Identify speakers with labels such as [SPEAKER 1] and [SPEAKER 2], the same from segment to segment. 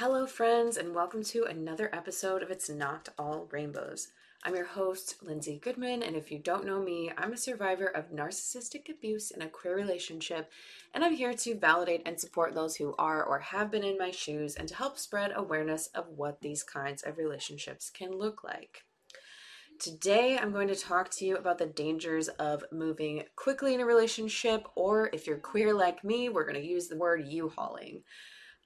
[SPEAKER 1] Hello, friends, and welcome to another episode of It's Not All Rainbows. I'm your host, Lindsay Goodman, and if you don't know me, I'm a survivor of narcissistic abuse in a queer relationship, and I'm here to validate and support those who are or have been in my shoes and to help spread awareness of what these kinds of relationships can look like. Today, I'm going to talk to you about the dangers of moving quickly in a relationship, or if you're queer like me, we're going to use the word U hauling.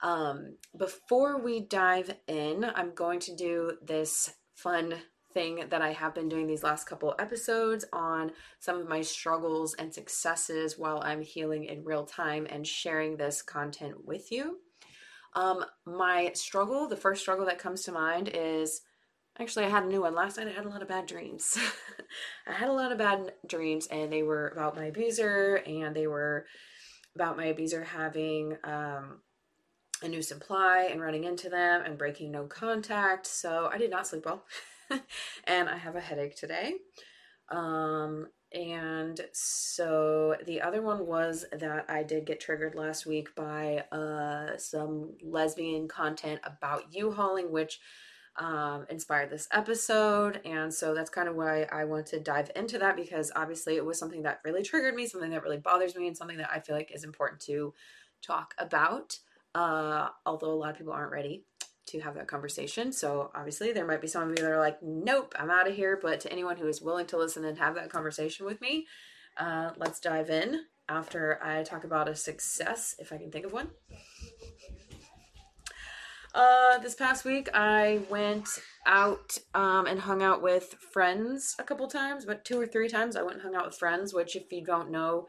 [SPEAKER 1] Um, before we dive in, I'm going to do this fun thing that I have been doing these last couple episodes on some of my struggles and successes while I'm healing in real time and sharing this content with you. Um, my struggle, the first struggle that comes to mind is actually I had a new one last night. I had a lot of bad dreams. I had a lot of bad dreams, and they were about my abuser, and they were about my abuser having um, a new supply and running into them and breaking no contact. So I did not sleep well. and I have a headache today. Um, and so the other one was that I did get triggered last week by uh, some lesbian content about U hauling, which um, inspired this episode. And so that's kind of why I want to dive into that because obviously it was something that really triggered me, something that really bothers me, and something that I feel like is important to talk about uh, although a lot of people aren't ready to have that conversation. So obviously, there might be some of you that are like, nope, I'm out of here. But to anyone who is willing to listen and have that conversation with me, uh, let's dive in after I talk about a success, if I can think of one. Uh, this past week, I went out um, and hung out with friends a couple times, but two or three times I went and hung out with friends, which, if you don't know,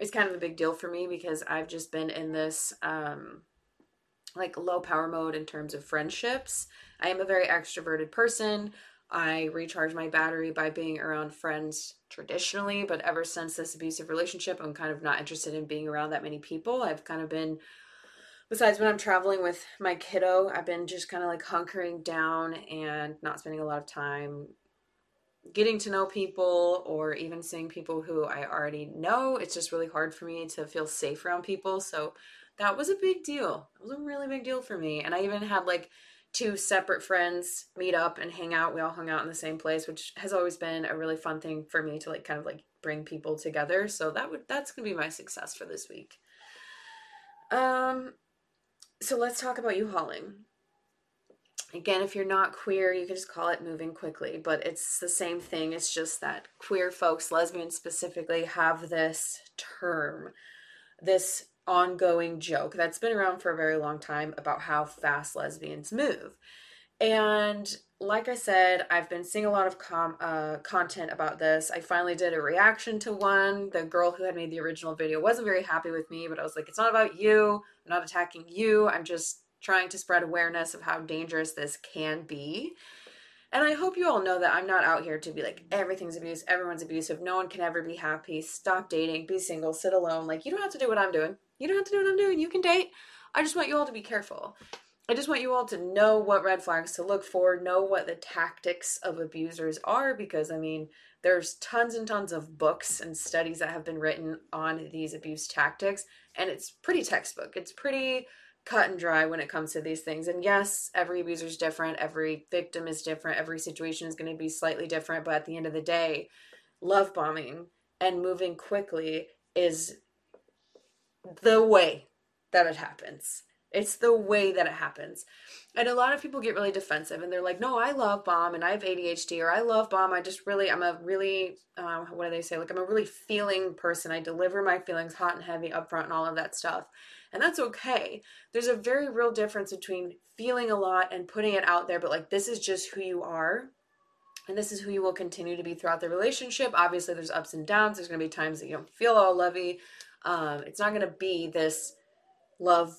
[SPEAKER 1] is kind of a big deal for me because I've just been in this um, like low power mode in terms of friendships. I am a very extroverted person. I recharge my battery by being around friends traditionally, but ever since this abusive relationship, I'm kind of not interested in being around that many people. I've kind of been, besides when I'm traveling with my kiddo, I've been just kind of like hunkering down and not spending a lot of time getting to know people or even seeing people who I already know. It's just really hard for me to feel safe around people. So that was a big deal. It was a really big deal for me. And I even had like two separate friends meet up and hang out. We all hung out in the same place, which has always been a really fun thing for me to like kind of like bring people together. So that would that's gonna be my success for this week. Um so let's talk about U hauling. Again, if you're not queer, you can just call it moving quickly, but it's the same thing. It's just that queer folks, lesbians specifically, have this term, this ongoing joke that's been around for a very long time about how fast lesbians move. And like I said, I've been seeing a lot of com- uh, content about this. I finally did a reaction to one. The girl who had made the original video wasn't very happy with me, but I was like, it's not about you. I'm not attacking you. I'm just trying to spread awareness of how dangerous this can be. And I hope you all know that I'm not out here to be like, everything's abuse, everyone's abusive, no one can ever be happy, stop dating, be single, sit alone. Like, you don't have to do what I'm doing. You don't have to do what I'm doing. You can date. I just want you all to be careful. I just want you all to know what red flags to look for, know what the tactics of abusers are, because I mean, there's tons and tons of books and studies that have been written on these abuse tactics, and it's pretty textbook. It's pretty cut and dry when it comes to these things. And yes, every abuser is different, every victim is different, every situation is going to be slightly different, but at the end of the day, love bombing and moving quickly is the way that it happens. It's the way that it happens. And a lot of people get really defensive and they're like, no, I love bomb and I have ADHD or I love bomb. I just really, I'm a really, um, what do they say? Like, I'm a really feeling person. I deliver my feelings hot and heavy up front and all of that stuff. And that's okay. There's a very real difference between feeling a lot and putting it out there, but like, this is just who you are. And this is who you will continue to be throughout the relationship. Obviously, there's ups and downs. There's going to be times that you don't feel all lovey um, it's not going to be this love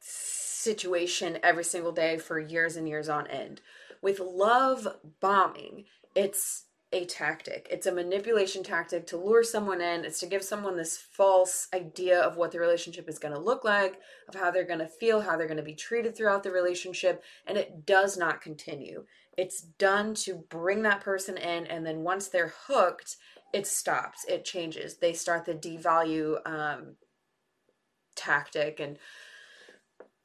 [SPEAKER 1] situation every single day for years and years on end. With love bombing, it's a tactic. It's a manipulation tactic to lure someone in. It's to give someone this false idea of what the relationship is going to look like, of how they're going to feel, how they're going to be treated throughout the relationship, and it does not continue. It's done to bring that person in, and then once they're hooked, it stops. It changes. They start the devalue um, tactic and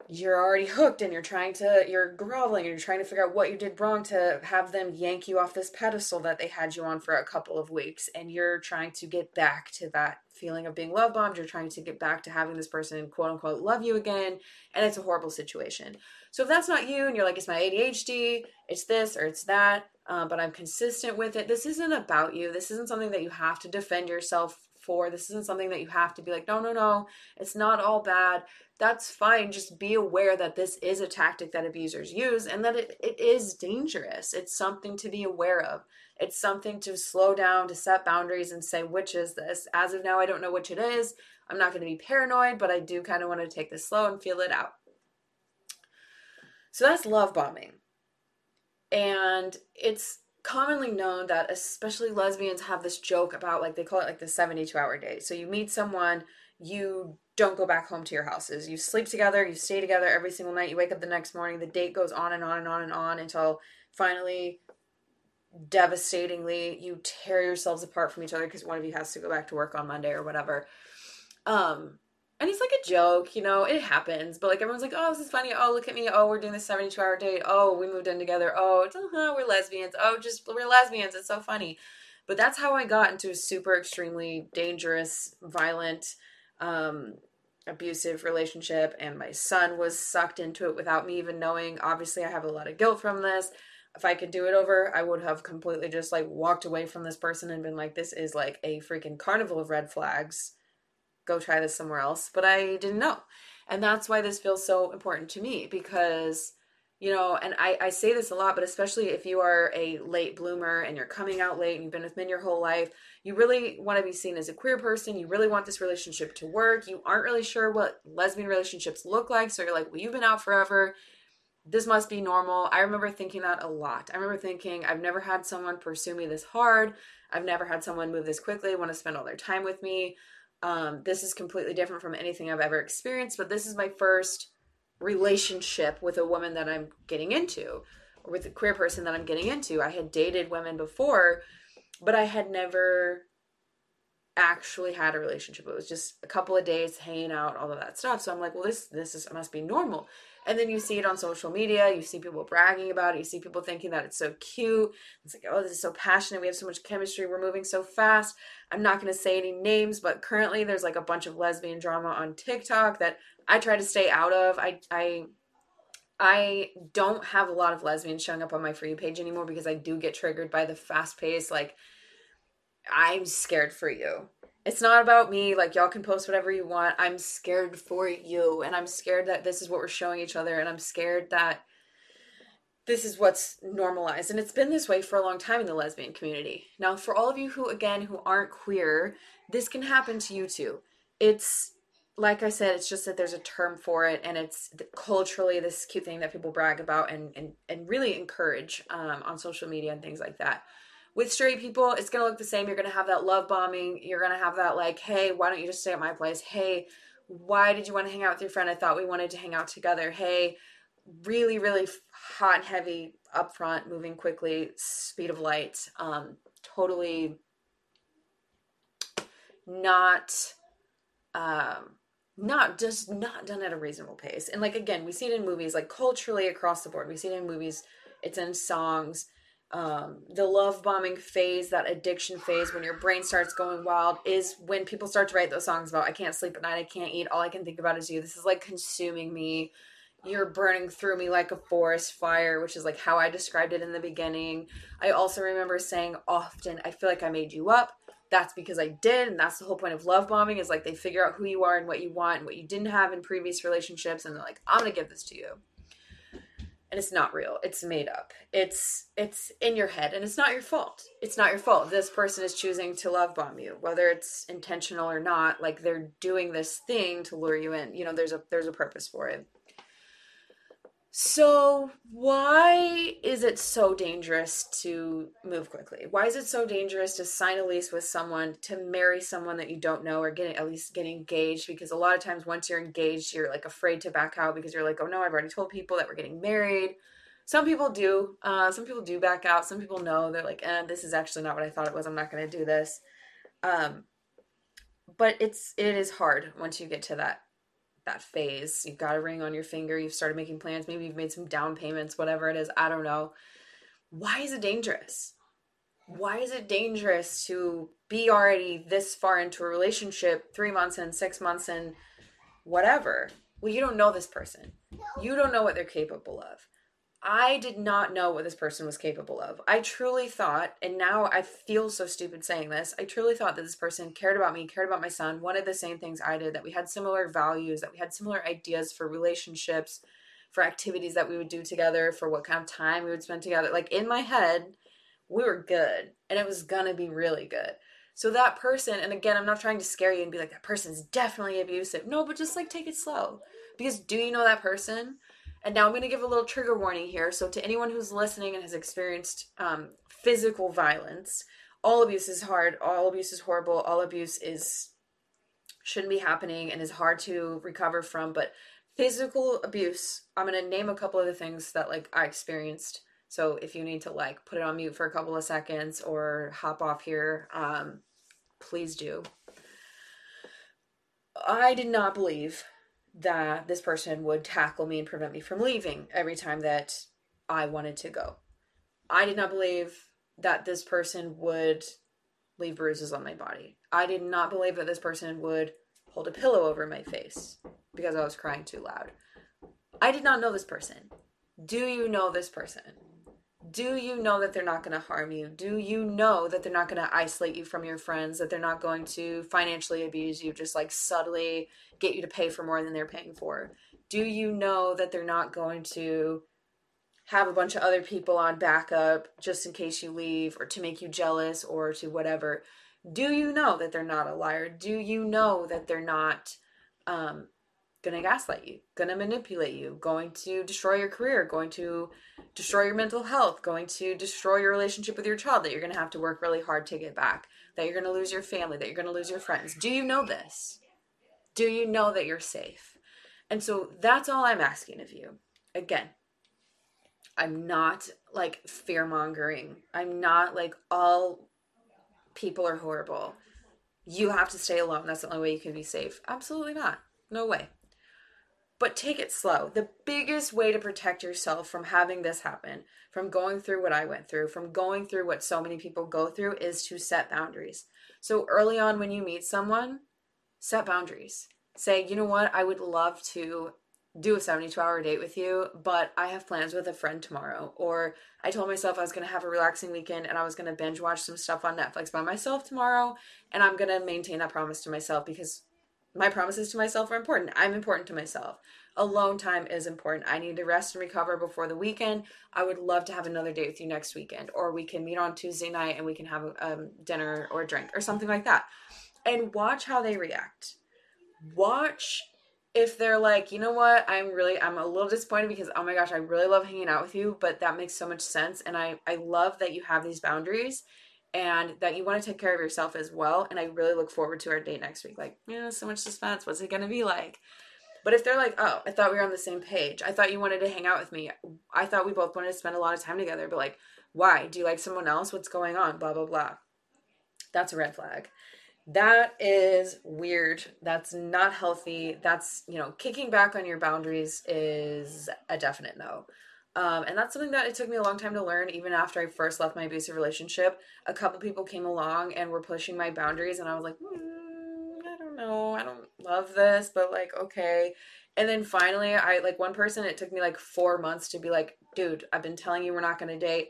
[SPEAKER 1] you're already hooked and you're trying to you're groveling and you're trying to figure out what you did wrong to have them yank you off this pedestal that they had you on for a couple of weeks and you're trying to get back to that feeling of being love bombed you're trying to get back to having this person quote unquote love you again and it's a horrible situation so if that's not you and you're like it's my adhd it's this or it's that um, but i'm consistent with it this isn't about you this isn't something that you have to defend yourself for. This isn't something that you have to be like, no, no, no, it's not all bad. That's fine. Just be aware that this is a tactic that abusers use and that it, it is dangerous. It's something to be aware of. It's something to slow down, to set boundaries and say, which is this? As of now, I don't know which it is. I'm not going to be paranoid, but I do kind of want to take this slow and feel it out. So that's love bombing. And it's commonly known that especially lesbians have this joke about like they call it like the 72 hour date. So you meet someone, you don't go back home to your houses. You sleep together, you stay together every single night, you wake up the next morning, the date goes on and on and on and on until finally devastatingly you tear yourselves apart from each other because one of you has to go back to work on Monday or whatever. Um and it's like a joke, you know, it happens. But like everyone's like, oh, this is funny. Oh, look at me. Oh, we're doing this 72 hour date. Oh, we moved in together. Oh, uh-huh, we're lesbians. Oh, just we're lesbians. It's so funny. But that's how I got into a super extremely dangerous, violent, um, abusive relationship. And my son was sucked into it without me even knowing. Obviously, I have a lot of guilt from this. If I could do it over, I would have completely just like walked away from this person and been like, this is like a freaking carnival of red flags go try this somewhere else, but I didn't know. And that's why this feels so important to me because, you know, and I, I say this a lot, but especially if you are a late bloomer and you're coming out late and you've been with men your whole life, you really want to be seen as a queer person. You really want this relationship to work. You aren't really sure what lesbian relationships look like. So you're like, well, you've been out forever. This must be normal. I remember thinking that a lot. I remember thinking, I've never had someone pursue me this hard. I've never had someone move this quickly, want to spend all their time with me. Um, this is completely different from anything I've ever experienced, but this is my first relationship with a woman that I'm getting into, or with a queer person that I'm getting into. I had dated women before, but I had never actually had a relationship. It was just a couple of days hanging out, all of that stuff. So I'm like, well, this this is must be normal. And then you see it on social media, you see people bragging about it, you see people thinking that it's so cute. It's like, oh, this is so passionate. We have so much chemistry. We're moving so fast. I'm not going to say any names, but currently there's like a bunch of lesbian drama on TikTok that I try to stay out of. I, I, I don't have a lot of lesbians showing up on my free page anymore because I do get triggered by the fast pace. Like, I'm scared for you it's not about me. Like, y'all can post whatever you want. I'm scared for you. And I'm scared that this is what we're showing each other. And I'm scared that this is what's normalized. And it's been this way for a long time in the lesbian community. Now, for all of you who, again, who aren't queer, this can happen to you too. It's, like I said, it's just that there's a term for it. And it's culturally this cute thing that people brag about and, and, and really encourage um, on social media and things like that with straight people, it's gonna look the same. You're gonna have that love bombing. You're gonna have that like, hey, why don't you just stay at my place? Hey, why did you want to hang out with your friend? I thought we wanted to hang out together. Hey, really, really hot and heavy, upfront, moving quickly, speed of light. Um, totally not um not just not done at a reasonable pace and like again we see it in movies like culturally across the board we see it in movies it's in songs um, the love bombing phase, that addiction phase, when your brain starts going wild, is when people start to write those songs about I can't sleep at night, I can't eat, all I can think about is you. This is like consuming me. You're burning through me like a forest fire, which is like how I described it in the beginning. I also remember saying often, I feel like I made you up. That's because I did, and that's the whole point of love bombing is like they figure out who you are and what you want and what you didn't have in previous relationships, and they're like, I'm gonna give this to you and it's not real. It's made up. It's it's in your head and it's not your fault. It's not your fault. This person is choosing to love bomb you whether it's intentional or not like they're doing this thing to lure you in. You know there's a there's a purpose for it So, why is it so dangerous to move quickly? Why is it so dangerous to sign a lease with someone, to marry someone that you don't know, or get at least get engaged? Because a lot of times, once you're engaged, you're like afraid to back out because you're like, oh no, I've already told people that we're getting married. Some people do. Uh, some people do back out. Some people know they're like, eh, this is actually not what I thought it was. I'm not going to do this. Um, but it's it is hard once you get to that that phase. You've got a ring on your finger, you've started making plans, maybe you've made some down payments, whatever it is, I don't know. Why is it dangerous? Why is it dangerous to be already this far into a relationship, three months in, six months in, whatever? Well, you don't know this person. You don't know what they're capable of. I did not know what this person was capable of. I truly thought, and now I feel so stupid saying this, I truly thought that this person cared about me, cared about my son, wanted the same things I did, that we had similar values, that we had similar ideas for relationships, for activities that we would do together, for what kind of time we would spend together. Like in my head, we were good, and it was gonna be really good. So that person, and again, I'm not trying to scare you and be like, that person's definitely abusive. No, but just like take it slow. Because do you know that person? And now I'm going to give a little trigger warning here. So, to anyone who's listening and has experienced um, physical violence, all abuse is hard. All abuse is horrible. All abuse is shouldn't be happening and is hard to recover from. But physical abuse, I'm going to name a couple of the things that like I experienced. So if you need to like put it on mute for a couple of seconds or hop off here, um, please do. I did not believe that this person would tackle me and prevent me from leaving every time that I wanted to go. I did not believe that this person would leave bruises on my body. I did not believe that this person would hold a pillow over my face because I was crying too loud. I did not know this person. Do you know this person? Do you know that they're not going to harm you? Do you know that they're not going to isolate you from your friends, that they're not going to financially abuse you, just like subtly get you to pay for more than they're paying for? Do you know that they're not going to have a bunch of other people on backup just in case you leave or to make you jealous or to whatever? Do you know that they're not a liar? Do you know that they're not um, going to gaslight you, going to manipulate you, going to destroy your career, going to destroy your mental health, going to destroy your relationship with your child that you're going to have to work really hard to get back, that you're going to lose your family, that you're going to lose your friends. Do you know this? Do you know that you're safe? And so that's all I'm asking of you. Again, I'm not like fear mongering. I'm not like all people are horrible. You have to stay alone. That's the only way you can be safe. Absolutely not. No way but take it slow. The biggest way to protect yourself from having this happen, from going through what I went through, from going through what so many people go through, is to set boundaries. So early on, when you meet someone, set boundaries. Say, you know what, I would love to do a 72 hour date with you, but I have plans with a friend tomorrow. Or I told myself I was going to have a relaxing weekend and I was going to binge watch some stuff on Netflix by myself tomorrow. And I'm going to maintain that promise to myself because my promises to myself are important. I'm important to myself. Alone time is important. I need to rest and recover before the weekend. I would love to have another date with you next weekend, or we can meet on Tuesday night and we can have a um, dinner or a drink or something like that. And watch how they react. Watch if they're like, you know what, I'm really, I'm a little disappointed because, oh my gosh, I really love hanging out with you, but that makes so much sense. And I, I love that you have these boundaries and that you want to take care of yourself as well. And I really look forward to our date next week. Like, yeah, so much suspense. What's it going to be like? But if they're like, oh, I thought we were on the same page. I thought you wanted to hang out with me. I thought we both wanted to spend a lot of time together. But like, why? Do you like someone else? What's going on? Blah, blah, blah. That's a red flag. That is weird. That's not healthy. That's, you know, kicking back on your boundaries is a definite no. Um, and that's something that it took me a long time to learn. Even after I first left my abusive relationship, a couple people came along and were pushing my boundaries, and I was like, mm, I don't know, I don't love this, but like, okay. And then finally, I like one person. It took me like four months to be like, dude, I've been telling you we're not going to date.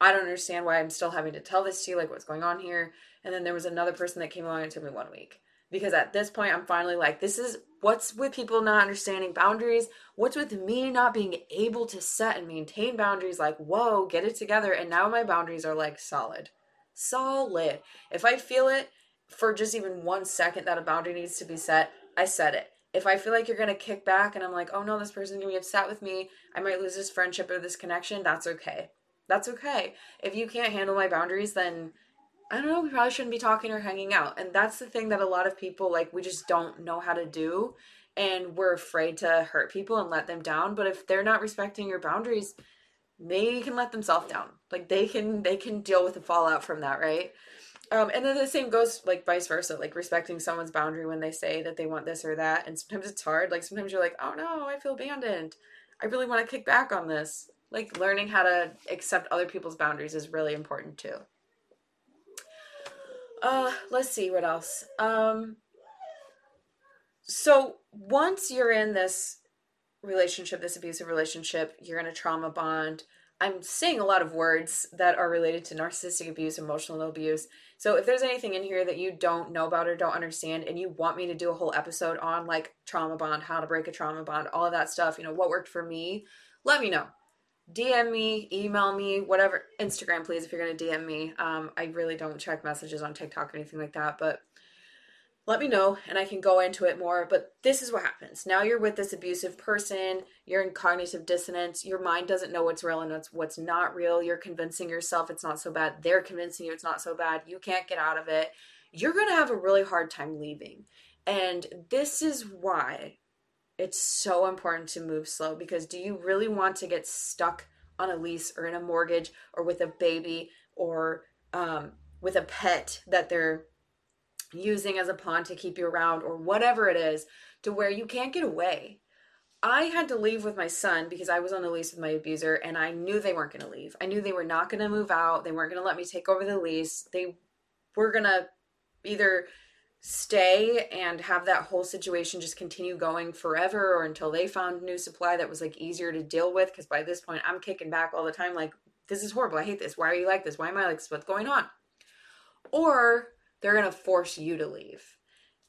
[SPEAKER 1] I don't understand why I'm still having to tell this to you. Like, what's going on here? And then there was another person that came along. and took me one week because at this point i'm finally like this is what's with people not understanding boundaries what's with me not being able to set and maintain boundaries like whoa get it together and now my boundaries are like solid solid if i feel it for just even one second that a boundary needs to be set i set it If I feel like you're to kick back and I'm like, oh no, this person's to be upset with me, I might lose this friendship or this connection, that's okay. That's okay. If you can't handle my boundaries, then I don't know, we probably shouldn't be talking or hanging out. And that's the thing that a lot of people like we just don't know how to do and we're afraid to hurt people and let them down. But if they're not respecting your boundaries, they can let themselves down. Like they can they can deal with the fallout from that, right? Um, and then the same goes like vice versa, like respecting someone's boundary when they say that they want this or that. And sometimes it's hard. Like sometimes you're like, oh no, I feel abandoned. I really want to kick back on this. Like learning how to accept other people's boundaries is really important too. Uh, let's see what else. Um, so once you're in this relationship, this abusive relationship, you're in a trauma bond. I'm saying a lot of words that are related to narcissistic abuse, emotional abuse. So if there's anything in here that you don't know about or don't understand and you want me to do a whole episode on like trauma bond, how to break a trauma bond, all of that stuff, you know, what worked for me, let me know. DM me, email me, whatever. Instagram, please, if you're going to DM me. Um, I really don't check messages on TikTok or anything like that, but let me know and I can go into it more. But this is what happens. Now you're with this abusive person, you're in cognitive dissonance, your mind doesn't know what's real and what's, what's not real. You're convincing yourself it's not so bad, they're convincing you it's not so bad, you can't get out of it. You're going to have a really hard time leaving. And this is why it's so important to move slow because do you really want to get stuck on a lease or in a mortgage or with a baby or um, with a pet that they're using as a pawn to keep you around or whatever it is to where you can't get away? I had to leave with my son because I was on the lease with my abuser and I knew they weren't going to leave. I knew they were not going to move out. They weren't going to let me take over the lease. They were going to either stay and have that whole situation just continue going forever or until they found new supply that was like easier to deal with? Because by this point I'm kicking back all the time like this is horrible. I hate this. Why are you like this? Why am I like this? What's going on? Or they're going to force you to leave.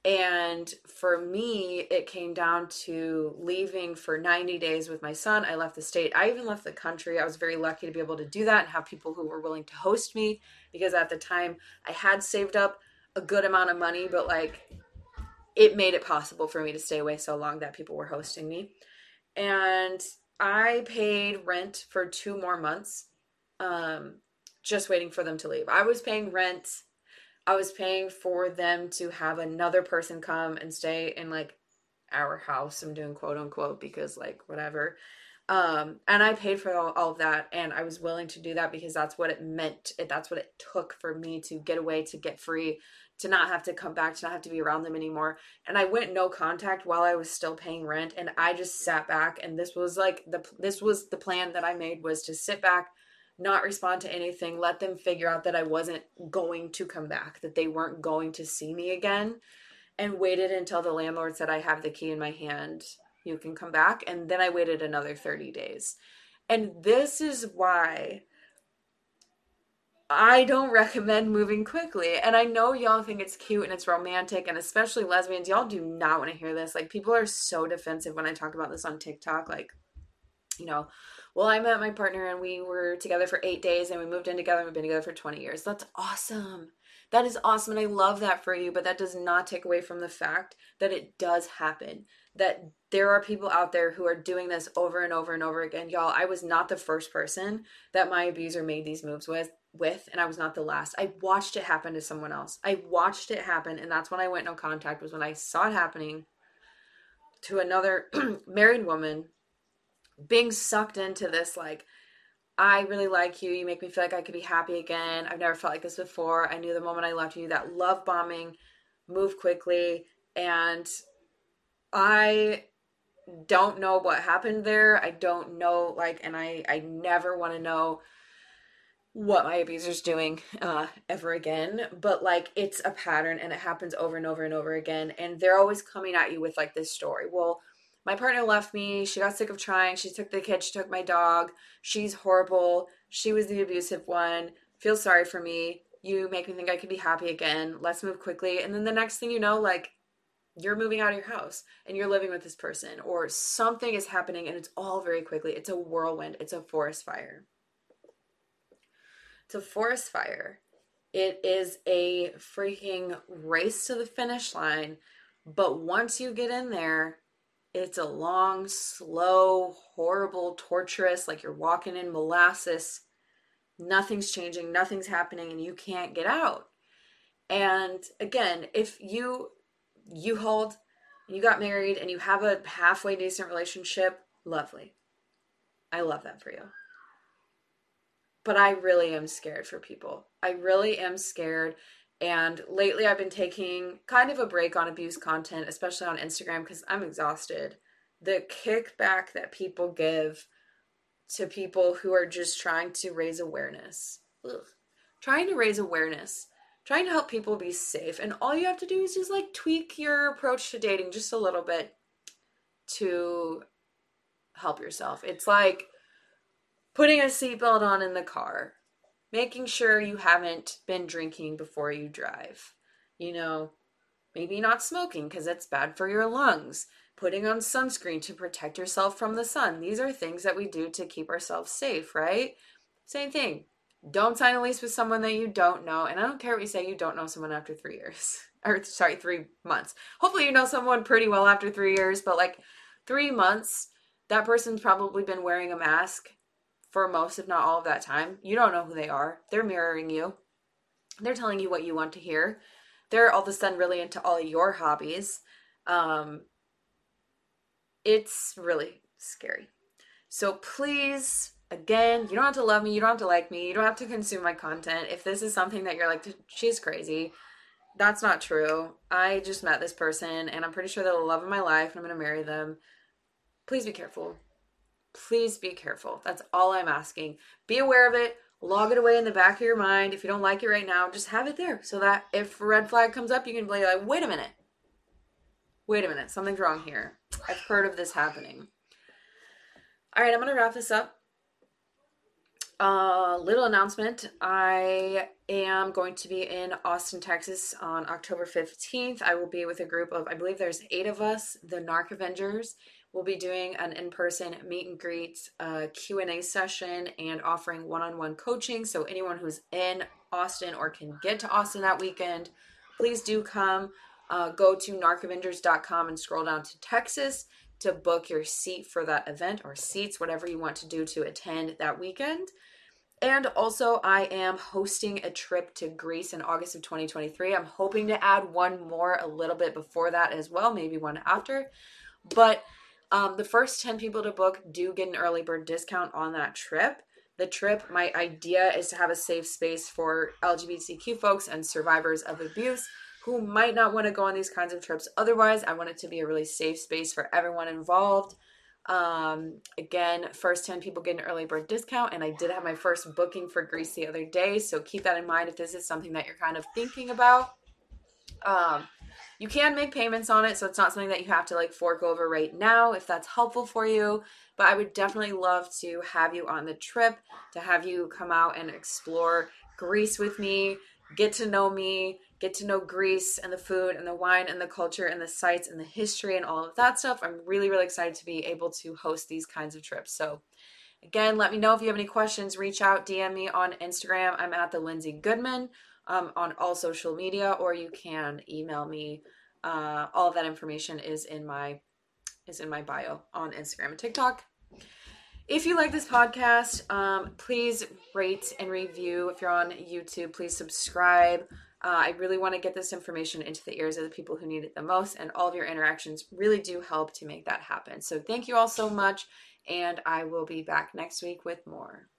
[SPEAKER 1] And for me it came down to leaving for 90 days with my son. I left the state. I even left the country. I was very lucky to be able to do that and have people who were willing to host me because at the time I had saved up a good amount of money, but like it made it possible for me to stay away so long that people were hosting me. And I paid rent for two more months, um, just waiting for them to leave. I was paying rent. I was paying for them to have another person come and stay in like our house. I'm doing quote unquote because like whatever. Um, and I paid for all, all, of that, and I was willing to do that because that's what it meant. That's what it took for me to get away, to get free, to not have to come back, to not have to be around them anymore. And I went no contact while I was still paying rent, and I just sat back. And this was like the this was the plan that I made was to sit back, not respond to anything, let them figure out that I wasn't going to come back, that they weren't going to see me again, and waited until the landlord said I have the key in my hand you can come back. And then I waited another 30 days. And this is why I don't recommend moving quickly. And I know y'all think it's cute and it's romantic, and especially lesbians, y'all do not want to hear this. Like, people are so defensive when I talk about this on TikTok. Like, you know, well, I met my partner and we were together for eight days and we moved in together and we've been together for 20 years. That's awesome. That is awesome. And I love that for you. But that does not take away from the fact that it does happen that there are people out there who are doing this over and over and over again. Y'all, I was not the first person that my abuser made these moves with with and I was not the last. I watched it happen to someone else. I watched it happen and that's when I went no contact was when I saw it happening to another married woman being sucked into this like I really like you. You make me feel like I could be happy again. I've never felt like this before. I knew the moment I left you that love bombing, move quickly and I don't know what happened there. I don't know like and I I never want to know what my abuser's doing uh ever again, but like it's a pattern and it happens over and over and over again and they're always coming at you with like this story. Well, my partner left me. She got sick of trying. She took the kid, she took my dog. She's horrible. She was the abusive one. Feel sorry for me. You make me think I could be happy again. Let's move quickly. And then the next thing you know, like you're moving out of your house and you're living with this person or something is happening and it's all very quickly. It's a whirlwind, it's a forest fire. It's a forest fire. It is a freaking race to the finish line, But once you get in there, it's a long, slow, horrible, torturous, like you're walking in molasses. Nothing's changing, nothing's happening, and you can't get out. And again, if you you hold, you got married, and you have a halfway decent relationship, lovely. I love that for you. But I really am scared for people. I really am scared. And lately, I've been taking kind of a break on abuse content, especially on Instagram, because I'm exhausted. The kickback that people give to people who are just trying to raise awareness, Ugh. trying to raise awareness, trying to help people be safe. And all you have to do is just like tweak your approach to dating just a little bit to help yourself. It's like putting a seatbelt on in the car, making sure you haven't been drinking before you drive. You know, maybe not smoking because it's bad for your lungs, putting on sunscreen to protect yourself from the sun. These are things that we do to keep ourselves safe, right? Same thing. Don't sign a lease with someone that you don't know. And I don't care what you say, you don't know someone after three years. Or, sorry, three months. Hopefully, you know someone pretty well after three years, but like three months, that person's probably been wearing a mask for most, if not all of that time. You don't know who they are. They're mirroring you. They're telling you what you want to hear. They're all of a sudden really into all your hobbies. Um, it's really scary. So please, again, you don't have to love me. You don't have to like me. You don't have to consume my content. If this is something that you're like, she's crazy, that's not true. I just met this person and I'm pretty sure they're the love of my life and I'm going to marry them. Please be careful. Please be careful. That's all I'm asking. Be aware of it. Log it away in the back of your mind. If you don't like it right now, just have it there so that if red flag comes up, you can be like, wait a minute. Wait a minute. Something's wrong here. I've heard of this happening. All right, I'm going to wrap this up. A uh, little announcement. I am going to be in Austin, Texas on October 15th. I will be with a group of, I believe there's eight of us, the Narc Avengers We'll be doing an in-person meet and greet uh, Q&A session and offering one-on-one coaching. So anyone who's in Austin or can get to Austin that weekend, please do come. Uh, go to narcavengers.com and scroll down to Texas to book your seat for that event or seats, whatever you want to do to attend that weekend. And also, I am hosting a trip to Greece in August of 2023. I'm hoping to add one more a little bit before that as well, maybe one after. But um, the first 10 people to book do get an early bird discount on that trip. The trip, my idea is to have a safe space for LGBTQ folks and survivors of abuse who might not want to go on these kinds of trips otherwise. I want it to be a really safe space for everyone involved. Um, again, first 10 people get an early bird discount, and I did have my first booking for Greece the other day. So keep that in mind if this is something that you're kind of thinking about. Um, you can make payments on it, so it's not something that you have to like fork over right now if that's helpful for you. But I would definitely love to have you on the trip, to have you come out and explore Greece with me, get to know me, get to know Greece and the food and the wine and the culture and the sites and the history and all of that stuff. I'm really, really excited to be able to host these kinds of trips. So, again, let me know if you have any questions. Reach out, DM me on Instagram. I'm at the Lindsay Goodman um, on all social media, or you can email me. Uh, all of that information is in my is in my bio on Instagram and TikTok. If you like this podcast, um, please rate and review. If you're on YouTube, please subscribe. Uh, I really want to get this information into the ears of the people who need it the most, and all of your interactions really do help to make that happen. So, thank you all so much, and I will be back next week with more.